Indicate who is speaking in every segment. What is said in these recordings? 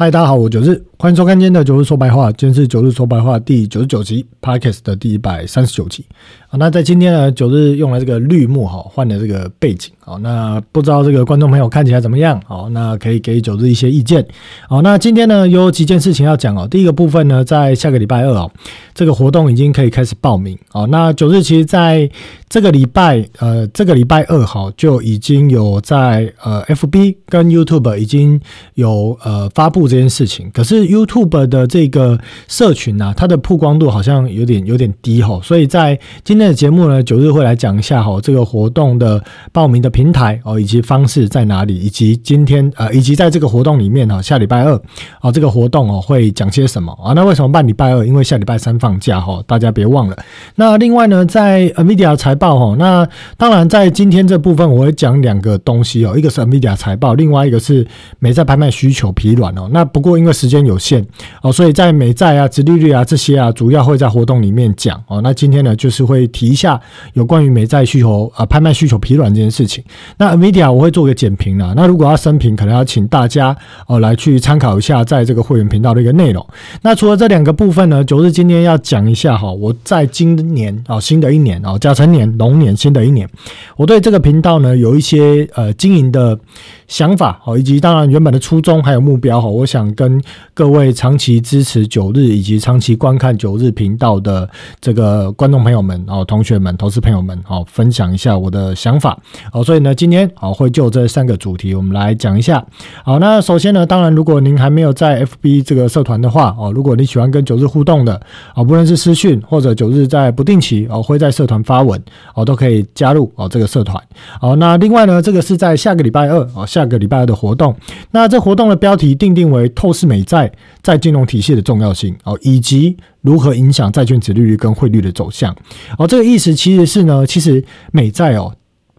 Speaker 1: 嗨，大家好，我九日，欢迎收看今天的九日说白话。今天是九日说白话第九十九集，Podcast 的第一百三十九集。啊，那在今天呢，九日用了这个绿幕哈，换了这个背景。好，那不知道这个观众朋友看起来怎么样？好，那可以给九日一些意见。好，那今天呢有几件事情要讲哦。第一个部分呢，在下个礼拜二哦，这个活动已经可以开始报名。哦，那九日其实在这个礼拜，呃，这个礼拜二好就已经有在呃 FB 跟 YouTube 已经有呃发布。这件事情，可是 YouTube 的这个社群呢，它的曝光度好像有点有点低哈，所以在今天的节目呢，九日会来讲一下哈，这个活动的报名的平台哦，以及方式在哪里，以及今天呃，以及在这个活动里面哈，下礼拜二啊，这个活动哦会讲些什么啊？那为什么办礼拜二？因为下礼拜三放假哈，大家别忘了。那另外呢，在 Nvidia 财报哈，那当然在今天这部分我会讲两个东西哦，一个是 Nvidia 财报，另外一个是美债拍卖需求疲软哦。那那不过因为时间有限哦，所以在美债啊、殖利率啊这些啊，主要会在活动里面讲哦。那今天呢，就是会提一下有关于美债需求啊、拍卖需求疲软这件事情。那 Nvidia 我会做个简评了。那如果要生评，可能要请大家哦来去参考一下在这个会员频道的一个内容。那除了这两个部分呢，九日今天要讲一下哈，我在今年啊新的一年啊甲辰年龙年新的一年，我对这个频道呢有一些呃经营的想法哦，以及当然原本的初衷还有目标哈，我。想跟各位长期支持九日以及长期观看九日频道的这个观众朋友们哦，同学们、投资朋友们哦，分享一下我的想法哦。所以呢，今天哦会就这三个主题，我们来讲一下。好，那首先呢，当然如果您还没有在 FB 这个社团的话哦，如果你喜欢跟九日互动的哦，不论是私讯或者九日在不定期哦会在社团发文哦，都可以加入哦这个社团。好，那另外呢，这个是在下个礼拜二哦，下个礼拜二的活动。那这活动的标题定定为。为透视美债在金融体系的重要性哦，以及如何影响债券值利率跟汇率的走向哦，这个意思其实是呢，其实美债哦。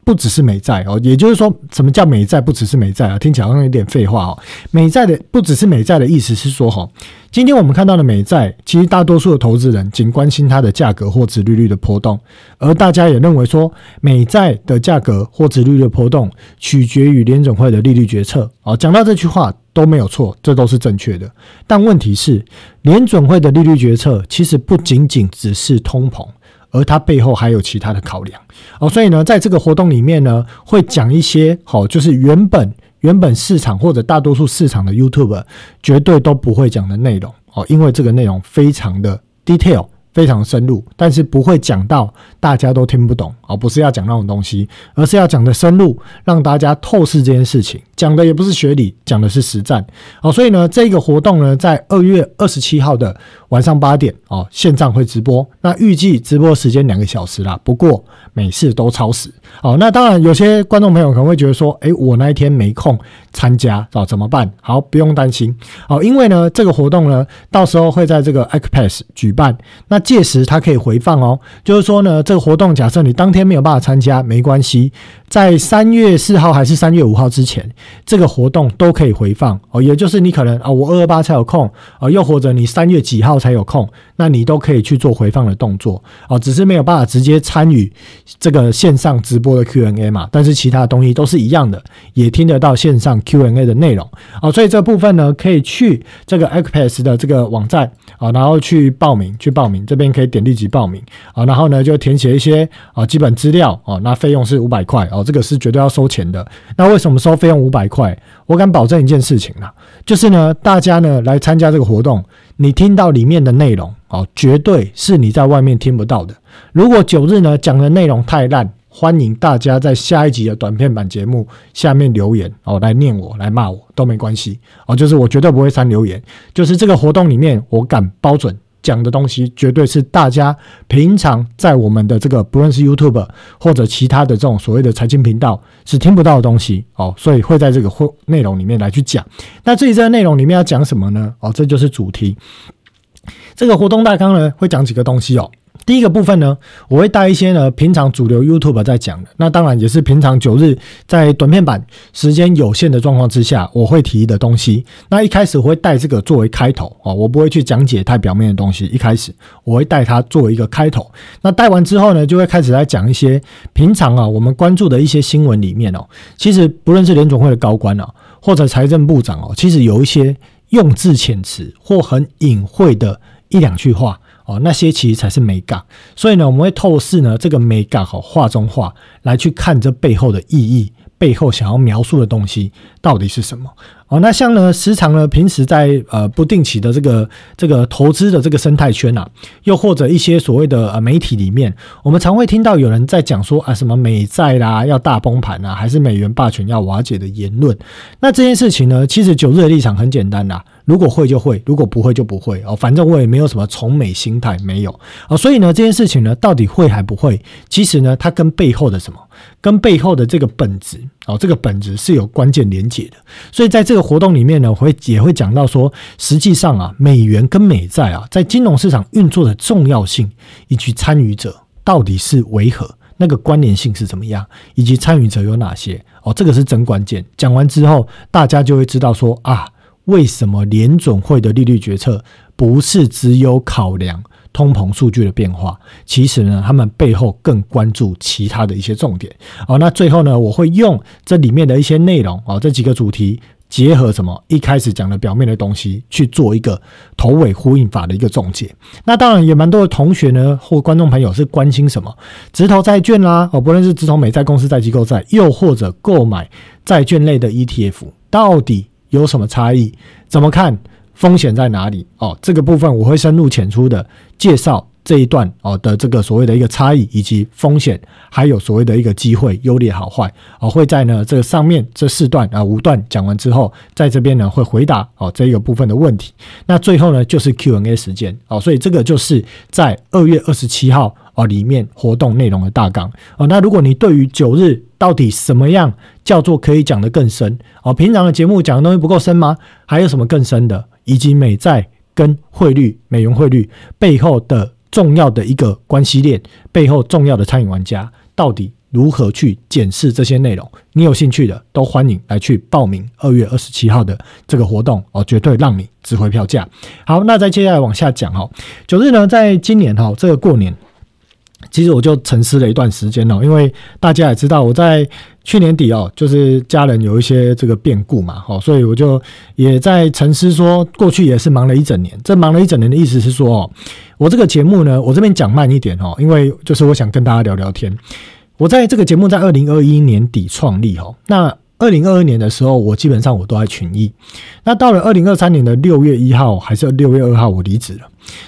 Speaker 1: 不只是美债哦，也就是说，什么叫美债？不只是美债啊，听起来好像有点废话哦。美债的不只是美债的意思是说，哈，今天我们看到的美债，其实大多数的投资人仅关心它的价格或殖利率的波动，而大家也认为说，美债的价格或殖利率的波动取决于联准会的利率决策哦。讲到这句话都没有错，这都是正确的。但问题是，联准会的利率决策其实不仅仅只是通膨。而它背后还有其他的考量哦，所以呢，在这个活动里面呢，会讲一些好，就是原本原本市场或者大多数市场的 YouTube 绝对都不会讲的内容哦，因为这个内容非常的 detail。非常深入，但是不会讲到大家都听不懂哦，不是要讲那种东西，而是要讲的深入，让大家透视这件事情。讲的也不是学理，讲的是实战哦。所以呢，这个活动呢，在二月二十七号的晚上八点哦，线上会直播。那预计直播时间两个小时啦，不过每次都超时哦。那当然，有些观众朋友可能会觉得说，诶，我那一天没空参加哦，怎么办？好，不用担心哦，因为呢，这个活动呢，到时候会在这个 Xpass 举办那。届时它可以回放哦，就是说呢，这个活动假设你当天没有办法参加，没关系，在三月四号还是三月五号之前，这个活动都可以回放哦。也就是你可能啊，我二二八才有空啊，又或者你三月几号才有空，那你都可以去做回放的动作哦。只是没有办法直接参与这个线上直播的 Q&A 嘛，但是其他的东西都是一样的，也听得到线上 Q&A 的内容哦。所以这部分呢，可以去这个 Xpass 的这个网站啊，然后去报名，去报名。这边可以点立即报名啊，然后呢就填写一些啊基本资料啊，那费用是五百块哦，这个是绝对要收钱的。那为什么收费用五百块？我敢保证一件事情啦，就是呢大家呢来参加这个活动，你听到里面的内容哦，绝对是你在外面听不到的。如果九日呢讲的内容太烂，欢迎大家在下一集的短片版节目下面留言哦，来念我，来骂我都没关系哦，就是我绝对不会删留言，就是这个活动里面我敢包准。讲的东西绝对是大家平常在我们的这个不论是 YouTube 或者其他的这种所谓的财经频道是听不到的东西哦，所以会在这个会内容里面来去讲。那至于这个内容里面要讲什么呢？哦，这就是主题。这个活动大纲呢会讲几个东西哦。第一个部分呢，我会带一些呢平常主流 YouTube 在讲的，那当然也是平常九日在短片版时间有限的状况之下，我会提的东西。那一开始我会带这个作为开头哦，我不会去讲解太表面的东西。一开始我会带它作为一个开头。那带完之后呢，就会开始来讲一些平常啊我们关注的一些新闻里面哦，其实不论是联总会的高官啊，或者财政部长哦，其实有一些。用字遣词或很隐晦的一两句话哦，那些其实才是美感。所以呢，我们会透视呢这个美感和画中画来去看这背后的意义，背后想要描述的东西到底是什么。哦，那像呢，时常呢，平时在呃不定期的这个这个投资的这个生态圈啊，又或者一些所谓的呃媒体里面，我们常会听到有人在讲说啊，什么美债啦要大崩盘啊，还是美元霸权要瓦解的言论。那这件事情呢，其实九日的立场很简单啦，如果会就会，如果不会就不会哦，反正我也没有什么从美心态，没有啊。所以呢，这件事情呢，到底会还不会？其实呢，它跟背后的什么，跟背后的这个本质哦，这个本质是有关键连结的。所以在这个活动里面呢，会也会讲到说，实际上啊，美元跟美债啊，在金融市场运作的重要性，以及参与者到底是为何，那个关联性是怎么样，以及参与者有哪些哦，这个是真关键。讲完之后，大家就会知道说啊，为什么联准会的利率决策不是只有考量。通膨数据的变化，其实呢，他们背后更关注其他的一些重点。哦，那最后呢，我会用这里面的一些内容，哦，这几个主题结合什么？一开始讲的表面的东西，去做一个头尾呼应法的一个总结。那当然也蛮多的同学呢，或观众朋友是关心什么？直投债券啦，哦，不论是直投美债公司债、机构债，又或者购买债券类的 ETF，到底有什么差异？怎么看？风险在哪里？哦，这个部分我会深入浅出的介绍这一段哦的这个所谓的一个差异以及风险，还有所谓的一个机会优劣好坏哦，会在呢这个上面这四段啊五段讲完之后，在这边呢会回答哦这一个部分的问题。那最后呢就是 Q&A 时间哦，所以这个就是在二月二十七号哦里面活动内容的大纲哦。那如果你对于九日到底什么样叫做可以讲得更深哦，平常的节目讲的东西不够深吗？还有什么更深的？以及美债跟汇率、美元汇率背后的重要的一个关系链，背后重要的参与玩家，到底如何去检视这些内容？你有兴趣的，都欢迎来去报名二月二十七号的这个活动哦，绝对让你值回票价。好，那再接下来往下讲哈，九日呢，在今年哈这个过年。其实我就沉思了一段时间哦，因为大家也知道我在去年底哦，就是家人有一些这个变故嘛，哦，所以我就也在沉思说，过去也是忙了一整年。这忙了一整年的意思是说哦，我这个节目呢，我这边讲慢一点哦，因为就是我想跟大家聊聊天。我在这个节目在二零二一年底创立哦，那二零二二年的时候，我基本上我都在群艺。那到了二零二三年的六月一号还是六月二号，我离职了。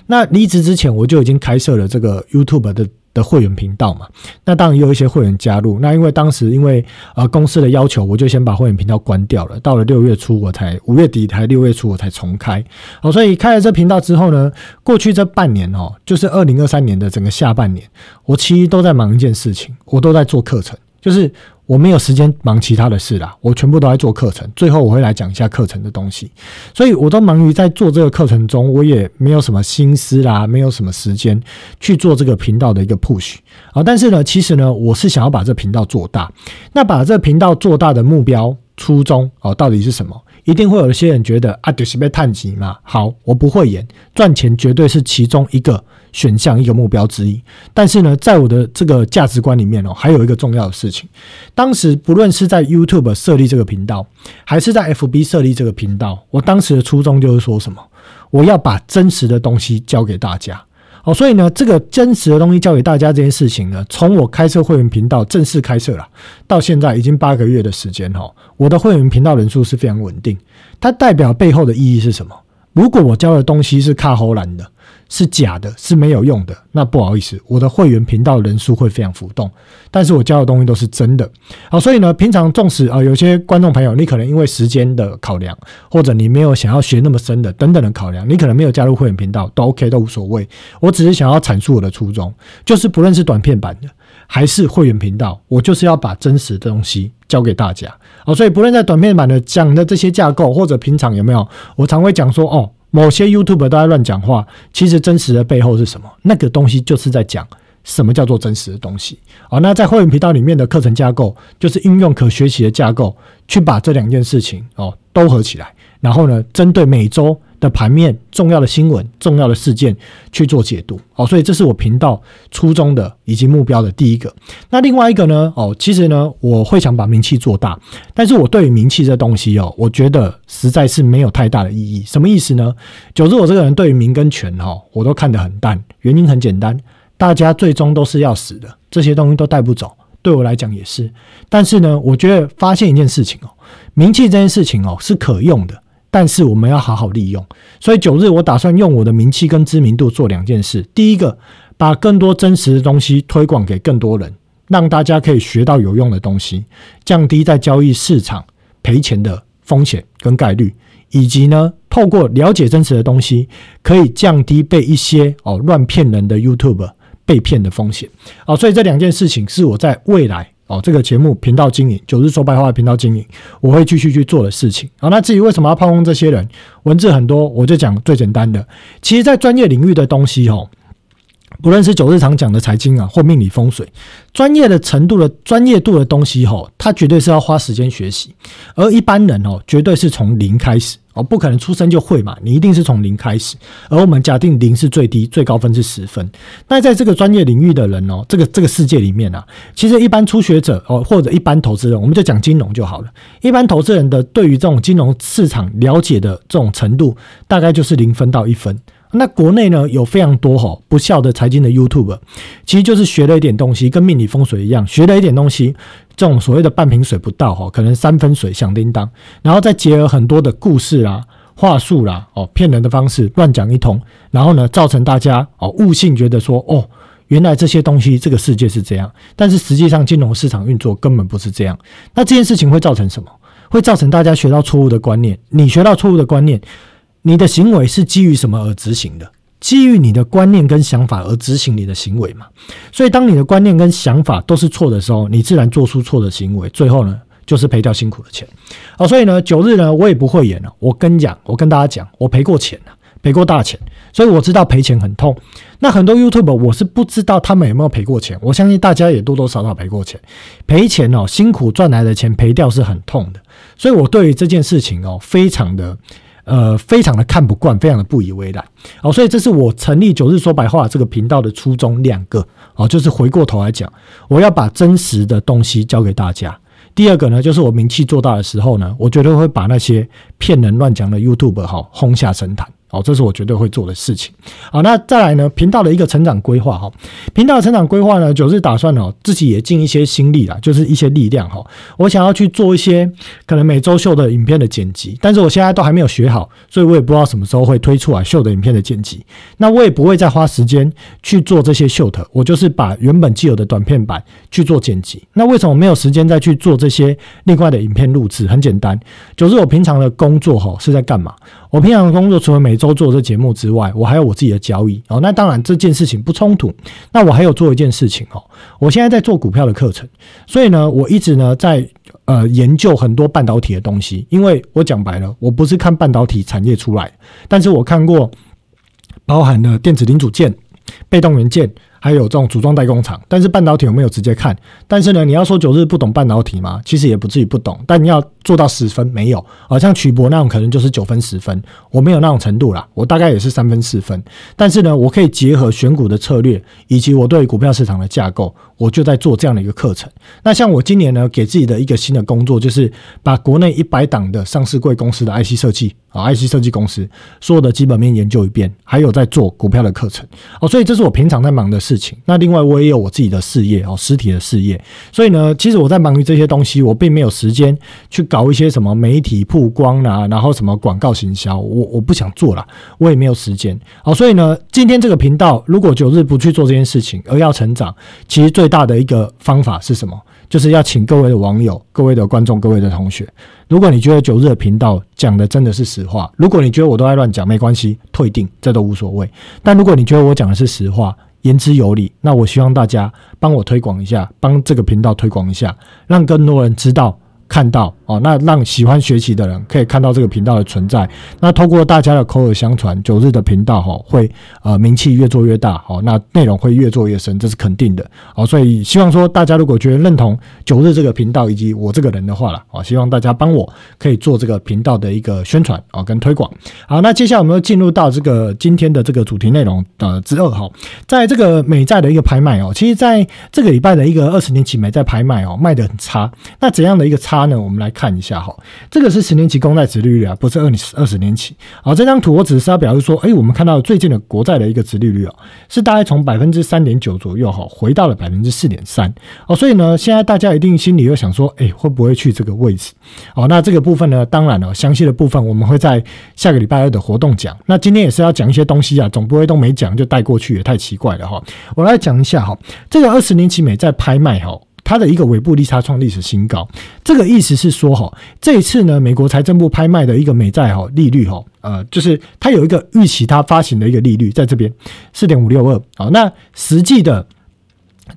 Speaker 1: 那离职之前，我就已经开设了这个 YouTube 的。的会员频道嘛，那当然也有一些会员加入。那因为当时因为呃公司的要求，我就先把会员频道关掉了。到了六月初，我才五月底才六月初我才重开。好，所以开了这频道之后呢，过去这半年哦，就是二零二三年的整个下半年，我其实都在忙一件事情，我都在做课程，就是。我没有时间忙其他的事啦，我全部都在做课程。最后我会来讲一下课程的东西，所以我都忙于在做这个课程中，我也没有什么心思啦，没有什么时间去做这个频道的一个 push 啊。但是呢，其实呢，我是想要把这频道做大。那把这频道做大的目标初衷哦，到底是什么？一定会有一些人觉得啊，就是被探及嘛。好，我不会演，赚钱绝对是其中一个。选项一个目标之一，但是呢，在我的这个价值观里面哦，还有一个重要的事情。当时不论是在 YouTube 设立这个频道，还是在 FB 设立这个频道，我当时的初衷就是说什么，我要把真实的东西教给大家。哦，所以呢，这个真实的东西教给大家这件事情呢，从我开设会员频道正式开设了，到现在已经八个月的时间哈，我的会员频道人数是非常稳定。它代表背后的意义是什么？如果我教的东西是卡喉兰的。是假的，是没有用的。那不好意思，我的会员频道人数会非常浮动，但是我教的东西都是真的。好，所以呢，平常重视啊，有些观众朋友，你可能因为时间的考量，或者你没有想要学那么深的等等的考量，你可能没有加入会员频道，都 OK，都无所谓。我只是想要阐述我的初衷，就是不论是短片版的还是会员频道，我就是要把真实的东西教给大家。好，所以不论在短片版的讲的这些架构，或者平常有没有，我常会讲说哦。某些 YouTube 都在乱讲话，其实真实的背后是什么？那个东西就是在讲什么叫做真实的东西啊。那在会员频道里面的课程架构，就是应用可学习的架构，去把这两件事情哦都合起来，然后呢，针对每周的盘面、重要的新闻、重要的事件去做解读。哦，所以这是我频道初衷的以及目标的第一个。那另外一个呢？哦，其实呢，我会想把名气做大，但是我对于名气这东西哦，我觉得实在是没有太大的意义。什么意思呢？九日我这个人对于名跟权哈，我都看得很淡。原因很简单，大家最终都是要死的，这些东西都带不走。对我来讲也是，但是呢，我觉得发现一件事情哦，名气这件事情哦是可用的，但是我们要好好利用。所以九日我打算用我的名气跟知名度做两件事：第一个，把更多真实的东西推广给更多人，让大家可以学到有用的东西，降低在交易市场赔钱的风险跟概率，以及呢，透过了解真实的东西，可以降低被一些哦乱骗人的 YouTube。被骗的风险，哦，所以这两件事情是我在未来哦这个节目频道经营，九日说白话频道经营，我会继续去做的事情。好，那至于为什么要炮轰这些人，文字很多，我就讲最简单的。其实，在专业领域的东西，哦，不论是九日常讲的财经啊，或命理风水，专业的程度的专业度的东西，吼，它绝对是要花时间学习，而一般人哦，绝对是从零开始。哦，不可能出生就会嘛，你一定是从零开始。而我们假定零是最低，最高分是十分。那在这个专业领域的人哦，这个这个世界里面啊，其实一般初学者哦，或者一般投资人，我们就讲金融就好了。一般投资人的对于这种金融市场了解的这种程度，大概就是零分到一分。那国内呢有非常多哈不孝的财经的 YouTube，其实就是学了一点东西，跟命理风水一样，学了一点东西，这种所谓的半瓶水不到哈，可能三分水响叮当，然后再结合很多的故事啦、话术啦，哦骗人的方式乱讲一通，然后呢造成大家哦悟性，觉得说哦原来这些东西这个世界是这样，但是实际上金融市场运作根本不是这样。那这件事情会造成什么？会造成大家学到错误的观念，你学到错误的观念。你的行为是基于什么而执行的？基于你的观念跟想法而执行你的行为嘛？所以，当你的观念跟想法都是错的时候，你自然做出错的行为，最后呢，就是赔掉辛苦的钱。好，所以呢，九日呢，我也不会演了。我跟你讲，我跟大家讲，我赔过钱了，赔过大钱，所以我知道赔钱很痛。那很多 YouTube 我是不知道他们有没有赔过钱，我相信大家也多多少少赔过钱。赔钱哦，辛苦赚来的钱赔掉是很痛的，所以我对于这件事情哦，非常的。呃，非常的看不惯，非常的不以为然，哦，所以这是我成立九日说白话这个频道的初衷两个，哦，就是回过头来讲，我要把真实的东西交给大家。第二个呢，就是我名气做大的时候呢，我绝对会把那些骗人乱讲的 YouTube 哈轰下神坛。哦，这是我绝对会做的事情。好，那再来呢？频道的一个成长规划哈，频道的成长规划呢，就是打算哦，自己也尽一些心力啦，就是一些力量哈。我想要去做一些可能每周秀的影片的剪辑，但是我现在都还没有学好，所以我也不知道什么时候会推出来秀的影片的剪辑。那我也不会再花时间去做这些秀的，我就是把原本既有的短片版去做剪辑。那为什么没有时间再去做这些另外的影片录制？很简单，就是我平常的工作哈是在干嘛？我平常的工作除了每周做这节目之外，我还有我自己的交易哦。那当然这件事情不冲突。那我还有做一件事情哦，我现在在做股票的课程，所以呢，我一直呢在呃研究很多半导体的东西。因为我讲白了，我不是看半导体产业出来，但是我看过包含了电子零组件、被动元件。还有这种组装代工厂，但是半导体我没有直接看。但是呢，你要说九日不懂半导体吗？其实也不至于不懂，但你要做到十分没有啊？像曲博那种可能就是九分十分，我没有那种程度啦，我大概也是三分四分。但是呢，我可以结合选股的策略以及我对股票市场的架构，我就在做这样的一个课程。那像我今年呢，给自己的一个新的工作，就是把国内一百档的上市贵公司的 IC 设计啊，IC 设计公司所有的基本面研究一遍，还有在做股票的课程哦。所以这是我平常在忙的事。情，那另外我也有我自己的事业哦，实体的事业，所以呢，其实我在忙于这些东西，我并没有时间去搞一些什么媒体曝光啊，然后什么广告行销，我我不想做了，我也没有时间。好，所以呢，今天这个频道如果九日不去做这件事情，而要成长，其实最大的一个方法是什么？就是要请各位的网友、各位的观众、各位的同学，如果你觉得九日的频道讲的真的是实话，如果你觉得我都在乱讲，没关系，退订，这都无所谓。但如果你觉得我讲的是实话，言之有理，那我希望大家帮我推广一下，帮这个频道推广一下，让更多人知道看到哦，那让喜欢学习的人可以看到这个频道的存在。那透过大家的口耳相传，九日的频道哈会呃名气越做越大哦，那内容会越做越深，这是肯定的哦。所以希望说大家如果觉得认同九日这个频道以及我这个人的话了哦，希望大家帮我可以做这个频道的一个宣传哦跟推广。好，那接下来我们要进入到这个今天的这个主题内容的之二哈，在这个美债的一个拍卖哦，其实在这个礼拜的一个二十年期美债拍卖哦，卖的很差。那怎样的一个差呢？我们来看一下哈，这个是十年期公债殖利率啊，不是二年二十年期。好，这张图我只是要表示说，哎，我们看到最近的国债的一个殖利率啊，是大概从百分之三点九左右哈，回到了百分之四点三。哦，所以呢，现在大家一定心里又想说，哎，会不会去这个位置？哦，那这个部分呢，当然了，详细的部分我们会在下个礼拜二的活动讲。那今天也是要讲一些东西啊，总不会都没讲就带过去，也太奇怪了哈。我来讲一下哈，这个二十年期美债拍卖哈。它的一个尾部利差创历史新高，这个意思是说哈，这一次呢，美国财政部拍卖的一个美债哈利率哈，呃，就是它有一个预期它发行的一个利率在这边四点五六二，好，那实际的。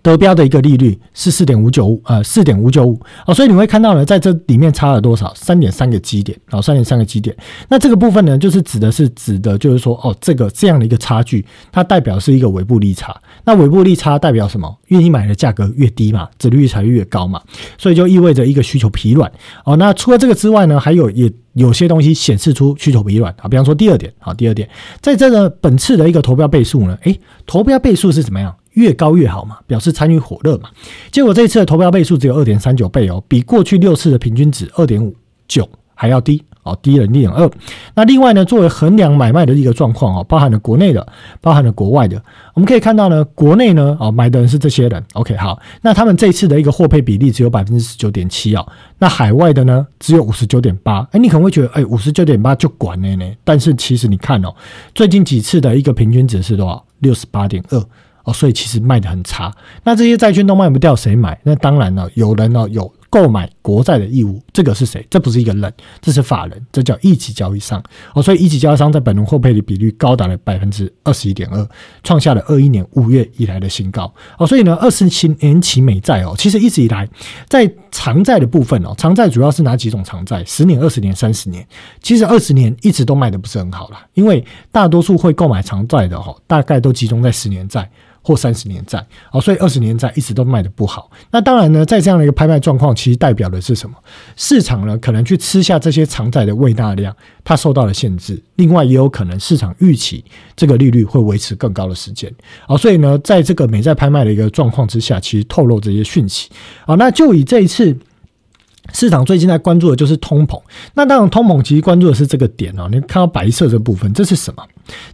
Speaker 1: 得标的一个利率是四点五九五，呃，四点五九五啊，所以你会看到呢，在这里面差了多少？三点三个基点，啊，三点三个基点。那这个部分呢，就是指的是指的，就是说，哦，这个这样的一个差距，它代表是一个尾部利差。那尾部利差代表什么？因为你买的价格越低嘛，折率才越高嘛，所以就意味着一个需求疲软。哦，那除了这个之外呢，还有也有些东西显示出需求疲软啊，比方说第二点，好，第二点，在这个本次的一个投标倍数呢，诶，投标倍数是怎么样？越高越好嘛，表示参与火热嘛。结果这一次的投标倍数只有二点三九倍哦，比过去六次的平均值二点五九还要低哦，低了零点二。那另外呢，作为衡量买卖的一个状况哦，包含了国内的，包含了国外的。我们可以看到呢，国内呢哦买的人是这些人，OK 好，那他们这次的一个货配比例只有百分之十九点七哦，那海外的呢只有五十九点八。哎，你可能会觉得哎五十九点八就管了呢，但是其实你看哦，最近几次的一个平均值是多少？六十八点二。哦，所以其实卖的很差。那这些债券都卖不掉，谁买？那当然了，有人呢有购买国债的义务。这个是谁？这不是一个人，这是法人，这叫一级交易商。哦，所以一级交易商在本轮获配的比率高达了百分之二十一点二，创下了二一年五月以来的新高。哦，所以呢，二十七年期美债哦，其实一直以来在长债的部分哦，长债主要是哪几种长债？十年、二十年、三十年。其实二十年一直都卖的不是很好了，因为大多数会购买长债的哈，大概都集中在十年债。或三十年债，哦，所以二十年债一直都卖的不好。那当然呢，在这样的一个拍卖状况，其实代表的是什么？市场呢可能去吃下这些长债的未纳量，它受到了限制。另外，也有可能市场预期这个利率会维持更高的时间。哦，所以呢，在这个美债拍卖的一个状况之下，其实透露这些讯息。啊，那就以这一次。市场最近在关注的就是通膨，那当然通膨其实关注的是这个点哦。你看到白色这部分，这是什么？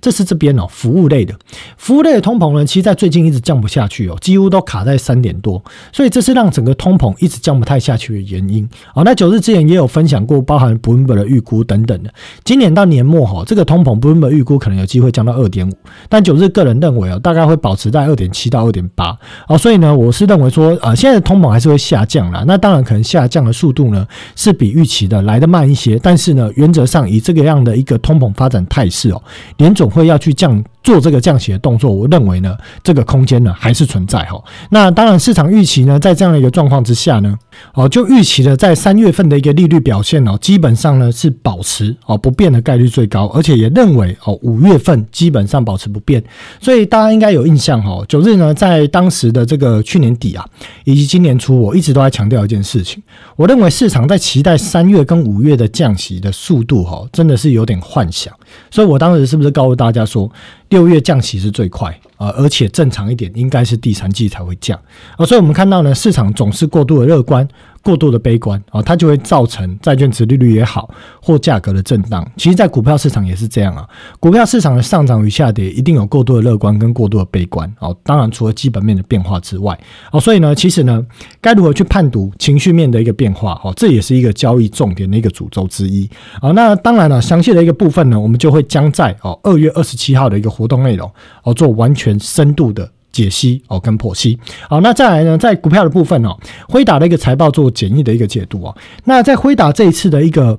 Speaker 1: 这是这边哦，服务类的，服务类的通膨呢，其实在最近一直降不下去哦，几乎都卡在三点多，所以这是让整个通膨一直降不太下去的原因哦。那九日之前也有分享过，包含 Boomer 的预估等等的，今年到年末哈，这个通膨 Bloomberg 预估可能有机会降到二点五，但九日个人认为哦，大概会保持在二点七到二点八哦，所以呢，我是认为说，呃，现在的通膨还是会下降啦，那当然可能下降的。速度呢是比预期的来的慢一些，但是呢，原则上以这个样的一个通膨发展态势哦，联总会要去降。做这个降息的动作，我认为呢，这个空间呢还是存在哈。那当然，市场预期呢，在这样的一个状况之下呢，哦，就预期的在三月份的一个利率表现哦，基本上呢是保持哦不变的概率最高，而且也认为哦五月份基本上保持不变。所以大家应该有印象哈，九日呢在当时的这个去年底啊，以及今年初，我一直都在强调一件事情，我认为市场在期待三月跟五月的降息的速度哈，真的是有点幻想。所以我当时是不是告诉大家说？六月降息是最快啊，而且正常一点应该是第三季才会降啊，所以我们看到呢，市场总是过度的乐观。过度的悲观啊，它就会造成债券值利率也好或价格的震荡。其实，在股票市场也是这样啊。股票市场的上涨与下跌，一定有过度的乐观跟过度的悲观哦。当然，除了基本面的变化之外哦，所以呢，其实呢，该如何去判读情绪面的一个变化哦，这也是一个交易重点的一个主轴之一啊。那当然了，详细的一个部分呢，我们就会将在哦二月二十七号的一个活动内容哦做完全深度的。解析哦，跟剖析好，那再来呢，在股票的部分哦，辉达的一个财报做简易的一个解读哦。那在辉达这一次的一个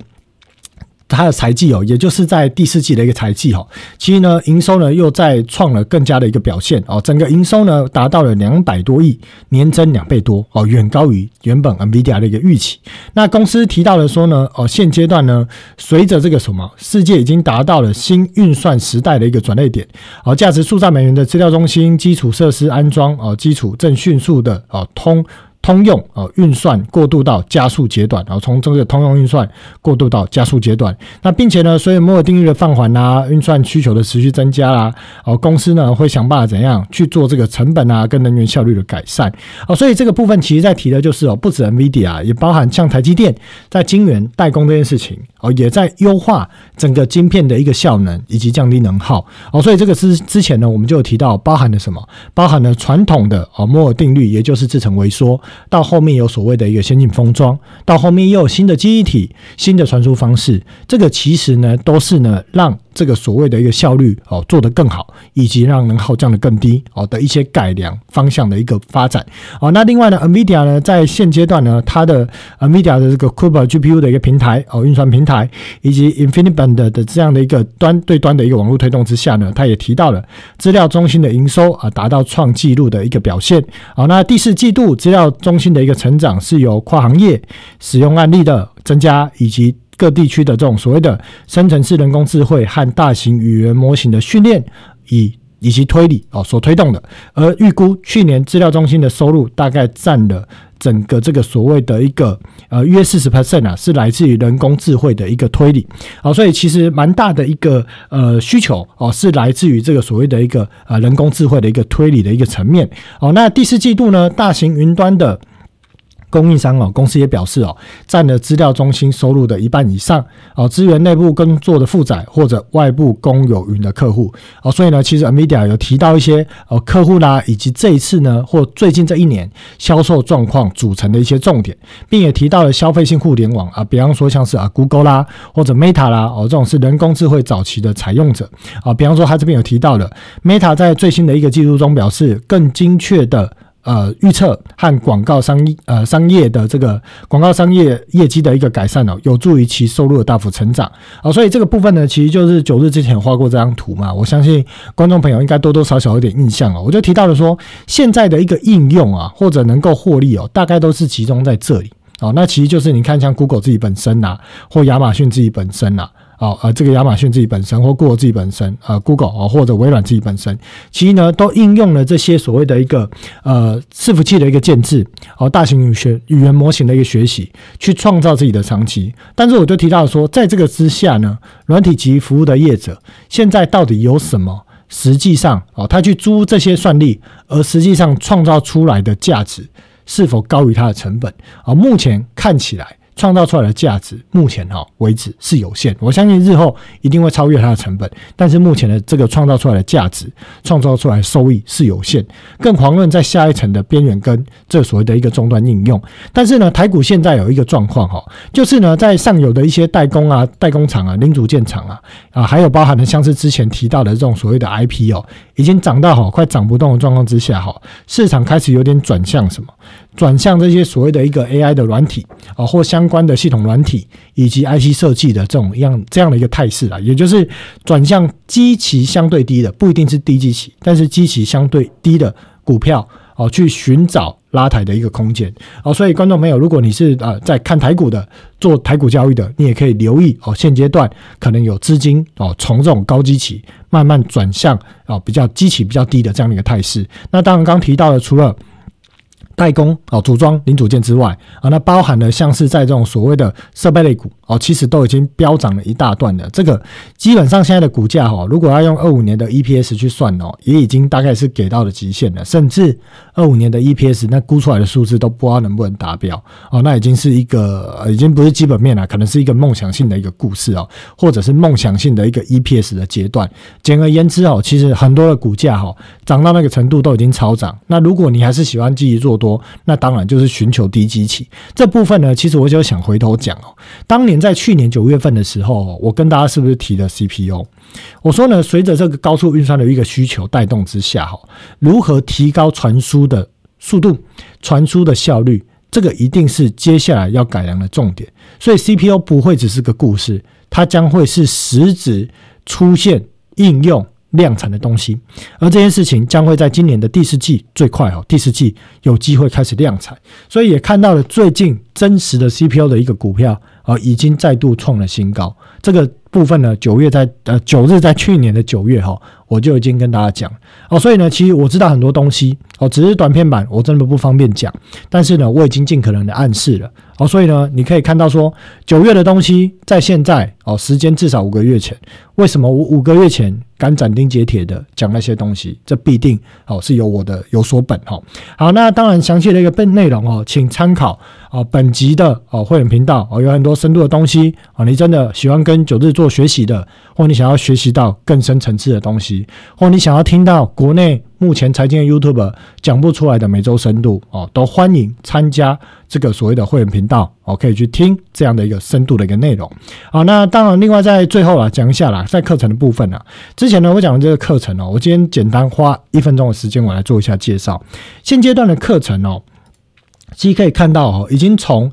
Speaker 1: 它的财季哦，也就是在第四季的一个财季哈，其实呢，营收呢又在创了更加的一个表现哦，整个营收呢达到了两百多亿，年增两倍多哦，远高于原本 NVIDIA 的一个预期。那公司提到了说呢，哦，现阶段呢，随着这个什么，世界已经达到了新运算时代的一个转捩点，哦，价值数兆美元的资料中心基础设施安装哦，基础正迅速的哦通。通用哦，运算过渡到加速阶段，然后从这个通用运算过渡到加速阶段。那并且呢，所以摩尔定律的放缓啊，运算需求的持续增加啦，哦，公司呢会想办法怎样去做这个成本啊跟能源效率的改善哦。所以这个部分其实在提的就是哦，不止 NVIDIA，也包含像台积电在晶圆代工这件事情哦，也在优化整个晶片的一个效能以及降低能耗哦。所以这个之之前呢，我们就有提到包含了什么？包含了传统的哦摩尔定律，也就是制程微缩。到后面有所谓的一个先进封装，到后面又有新的记忆体、新的传输方式，这个其实呢都是呢让。这个所谓的一个效率哦做得更好，以及让能耗降得更低哦的一些改良方向的一个发展哦。那另外呢，NVIDIA 呢在现阶段呢，它的 NVIDIA 的这个 Cooper GPU 的一个平台哦运算平台，以及 Infiniband 的这样的一个端对端的一个网络推动之下呢，它也提到了资料中心的营收啊达到创纪录的一个表现哦。那第四季度资料中心的一个成长是由跨行业使用案例的增加以及。各地区的这种所谓的深层次人工智慧和大型语言模型的训练，以以及推理哦所推动的，而预估去年资料中心的收入大概占了整个这个所谓的一个呃约四十 percent 啊，是来自于人工智慧的一个推理哦，所以其实蛮大的一个呃需求哦，是来自于这个所谓的一个呃人工智慧的一个推理的一个层面哦。那第四季度呢，大型云端的。供应商哦，公司也表示哦，占了资料中心收入的一半以上哦，支援内部工作的负载或者外部公有云的客户哦，所以呢，其实 Nvidia 有提到一些哦客户啦，以及这一次呢或最近这一年销售状况组成的一些重点，并也提到了消费性互联网啊，比方说像是啊 Google 啦或者 Meta 啦哦，这种是人工智慧早期的采用者啊，比方说他这边有提到了 Meta 在最新的一个记录中表示更精确的。呃，预测和广告商呃商业的这个广告商业业绩的一个改善哦，有助于其收入的大幅成长啊。所以这个部分呢，其实就是九日之前画过这张图嘛。我相信观众朋友应该多多少少有点印象哦。我就提到了说，现在的一个应用啊，或者能够获利哦，大概都是集中在这里哦。那其实就是你看，像 Google 自己本身呐，或亚马逊自己本身呐。哦，呃，这个亚马逊自己本身或 Google 自己本身，呃，Google 哦，或者微软自己本身，其实呢，都应用了这些所谓的一个呃伺服器的一个建制，哦，大型语学语言模型的一个学习，去创造自己的长期。但是我就提到说，在这个之下呢，软体及服务的业者现在到底有什么？实际上，哦，他去租这些算力，而实际上创造出来的价值是否高于它的成本？啊，目前看起来。创造出来的价值，目前哈为止是有限。我相信日后一定会超越它的成本，但是目前的这个创造出来的价值，创造出来收益是有限。更遑论在下一层的边缘跟这所谓的一个终端应用。但是呢，台股现在有一个状况哈，就是呢，在上游的一些代工啊、代工厂啊、零组件厂啊啊，还有包含的像是之前提到的这种所谓的 IP 哦，已经涨到好快涨不动的状况之下哈，市场开始有点转向什么？转向这些所谓的一个 AI 的软体啊，或相关的系统软体以及 IC 设计的这种样这样的一个态势啊，也就是转向基期相对低的，不一定是低基期，但是基期相对低的股票哦，去寻找拉抬的一个空间哦。所以观众朋友，如果你是呃在看台股的，做台股交易的，你也可以留意哦，现阶段可能有资金哦，从这种高基期慢慢转向哦比较基期比较低的这样的一个态势。那当然刚提到的，除了代工哦，组装零组件之外啊，那包含了像是在这种所谓的设备类股哦，其实都已经飙涨了一大段了。这个基本上现在的股价哈，如果要用二五年的 EPS 去算哦，也已经大概是给到了极限了。甚至二五年的 EPS 那估出来的数字都不知道能不能达标哦，那已经是一个呃已经不是基本面了，可能是一个梦想性的一个故事哦，或者是梦想性的一个 EPS 的阶段。简而言之哦，其实很多的股价哈涨到那个程度都已经超涨。那如果你还是喜欢积极做多，那当然就是寻求低基期这部分呢。其实我就想回头讲哦，当年在去年九月份的时候，我跟大家是不是提了 CPU？我说呢，随着这个高速运算的一个需求带动之下，哈，如何提高传输的速度、传输的效率，这个一定是接下来要改良的重点。所以 CPU 不会只是个故事。它将会是实质出现应用。量产的东西，而这件事情将会在今年的第四季最快哦，第四季有机会开始量产，所以也看到了最近真实的 CPU 的一个股票啊，已经再度创了新高。这个部分呢，九月在呃九日在去年的九月哈，我就已经跟大家讲哦，所以呢，其实我知道很多东西哦，只是短片版我真的不方便讲，但是呢，我已经尽可能的暗示了哦，所以呢，你可以看到说九月的东西在现在哦，时间至少五个月前，为什么我五个月前？敢斩钉截铁的讲那些东西，这必定哦是有我的有所本哈。好，那当然详细的一个本内容哦，请参考哦本集的哦会员频道哦，有很多深度的东西哦。你真的喜欢跟九日做学习的，或你想要学习到更深层次的东西，或你想要听到国内。目前财经的 YouTube 讲不出来的每周深度哦，都欢迎参加这个所谓的会员频道哦，可以去听这样的一个深度的一个内容。好，那当然，另外在最后啊，讲一下啦，在课程的部分啊，之前呢我讲的这个课程哦，我今天简单花一分钟的时间，我来做一下介绍。现阶段的课程哦，其实可以看到哦，已经从。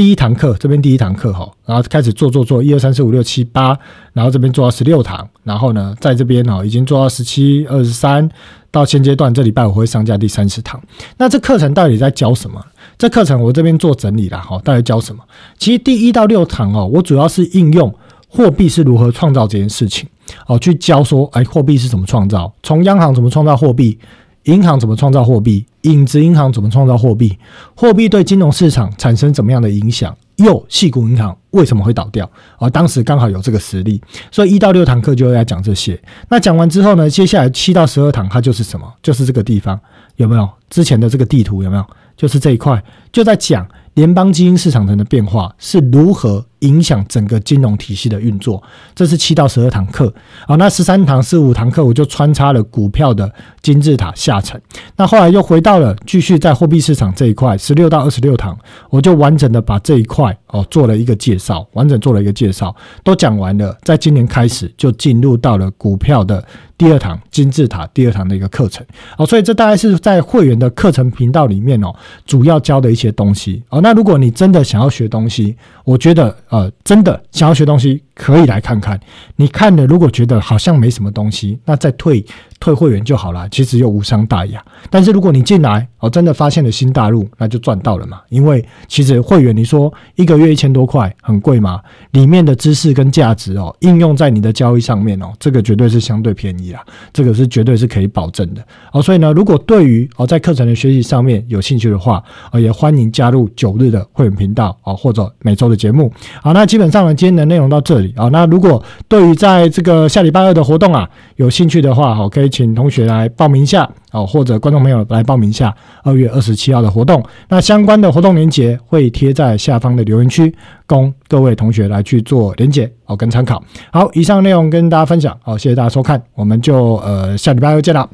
Speaker 1: 第一堂课，这边第一堂课哈，然后开始做做做，一二三四五六七八，然后这边做到十六堂，然后呢，在这边哦已经做到十七、二十三，到现阶段这礼拜我会上架第三十堂。那这课程到底在教什么？这课程我这边做整理了哈，到底教什么？其实第一到六堂哦，我主要是应用货币是如何创造这件事情哦，去教说，哎，货币是怎么创造？从央行怎么创造货币？银行怎么创造货币？影子银行怎么创造货币？货币对金融市场产生怎么样的影响？又细谷银行为什么会倒掉？啊，当时刚好有这个实例，所以一到六堂课就要讲这些。那讲完之后呢，接下来七到十二堂它就是什么？就是这个地方有没有之前的这个地图有没有？就是这一块就在讲联邦基金市场层的变化是如何。影响整个金融体系的运作，这是七到十二堂课。好，那十三堂、四五堂课，我就穿插了股票的金字塔下层。那后来又回到了继续在货币市场这一块，十六到二十六堂，我就完整的把这一块哦做了一个介绍，完整做了一个介绍，都讲完了。在今年开始就进入到了股票的第二堂金字塔第二堂的一个课程。哦，所以这大概是在会员的课程频道里面哦，主要教的一些东西。哦，那如果你真的想要学东西，我觉得。呃，真的想要学东西，可以来看看。你看了，如果觉得好像没什么东西，那再退。退会员就好了，其实又无伤大雅。但是如果你进来哦，真的发现了新大陆，那就赚到了嘛。因为其实会员，你说一个月一千多块很贵吗？里面的知识跟价值哦，应用在你的交易上面哦，这个绝对是相对便宜啦，这个是绝对是可以保证的哦。所以呢，如果对于哦在课程的学习上面有兴趣的话，哦也欢迎加入九日的会员频道哦，或者每周的节目。好，那基本上呢，今天的内容到这里啊。那如果对于在这个下礼拜二的活动啊有兴趣的话，好可以。请同学来报名一下哦，或者观众朋友来报名一下二月二十七号的活动。那相关的活动链接会贴在下方的留言区，供各位同学来去做连接哦跟参考。好，以上内容跟大家分享，好，谢谢大家收看，我们就呃下礼拜二见了，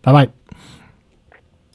Speaker 1: 拜拜。